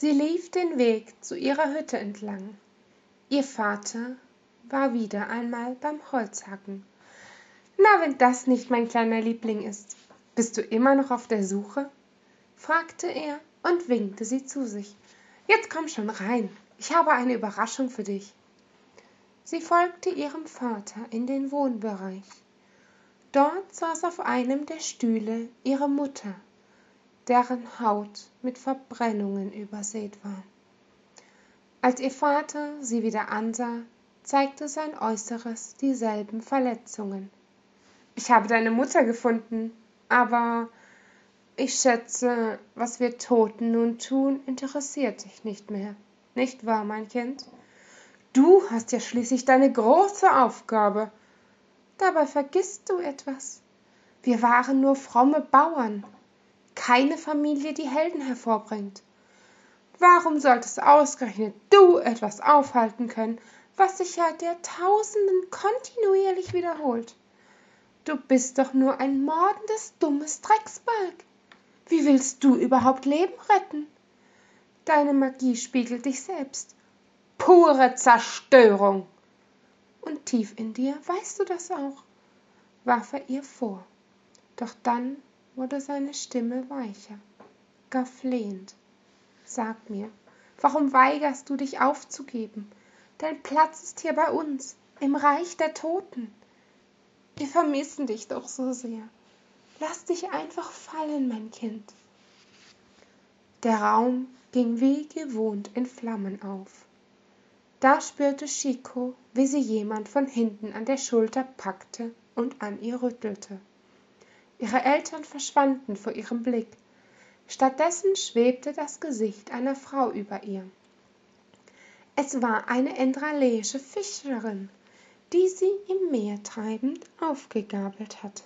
sie lief den weg zu ihrer hütte entlang. Ihr vater war wieder einmal beim holzhacken. Na wenn das nicht mein kleiner liebling ist bist du immer noch auf der suche? fragte er und winkte sie zu sich. Jetzt komm schon rein. Ich habe eine überraschung für dich. Sie folgte ihrem vater in den wohnbereich. Dort saß auf einem der stühle ihre mutter deren haut mit verbrennungen übersät war. Als ihr vater sie wieder ansah zeigte sein äußeres dieselben verletzungen. Ich habe deine mutter gefunden aber ich schätze was wir toten nun tun interessiert dich nicht mehr. Nicht wahr mein kind? Du hast ja schließlich deine große aufgabe. Dabei vergisst du etwas. Wir waren nur fromme bauern keine Familie, die Helden hervorbringt. Warum solltest ausgerechnet du etwas aufhalten können, was sich seit Jahrtausenden kontinuierlich wiederholt? Du bist doch nur ein mordendes, dummes Drecksbalg. Wie willst du überhaupt Leben retten? Deine Magie spiegelt dich selbst. Pure Zerstörung. Und tief in dir weißt du das auch, warf er ihr vor. Doch dann wurde seine Stimme weicher, gar flehend. Sag mir, warum weigerst du dich aufzugeben? Dein Platz ist hier bei uns, im Reich der Toten. Wir vermissen dich doch so sehr. Lass dich einfach fallen, mein Kind. Der Raum ging wie gewohnt in Flammen auf. Da spürte Chico, wie sie jemand von hinten an der Schulter packte und an ihr rüttelte. Ihre Eltern verschwanden vor ihrem Blick. Stattdessen schwebte das Gesicht einer Frau über ihr. Es war eine endraleische Fischerin, die sie im Meer treibend aufgegabelt hatte.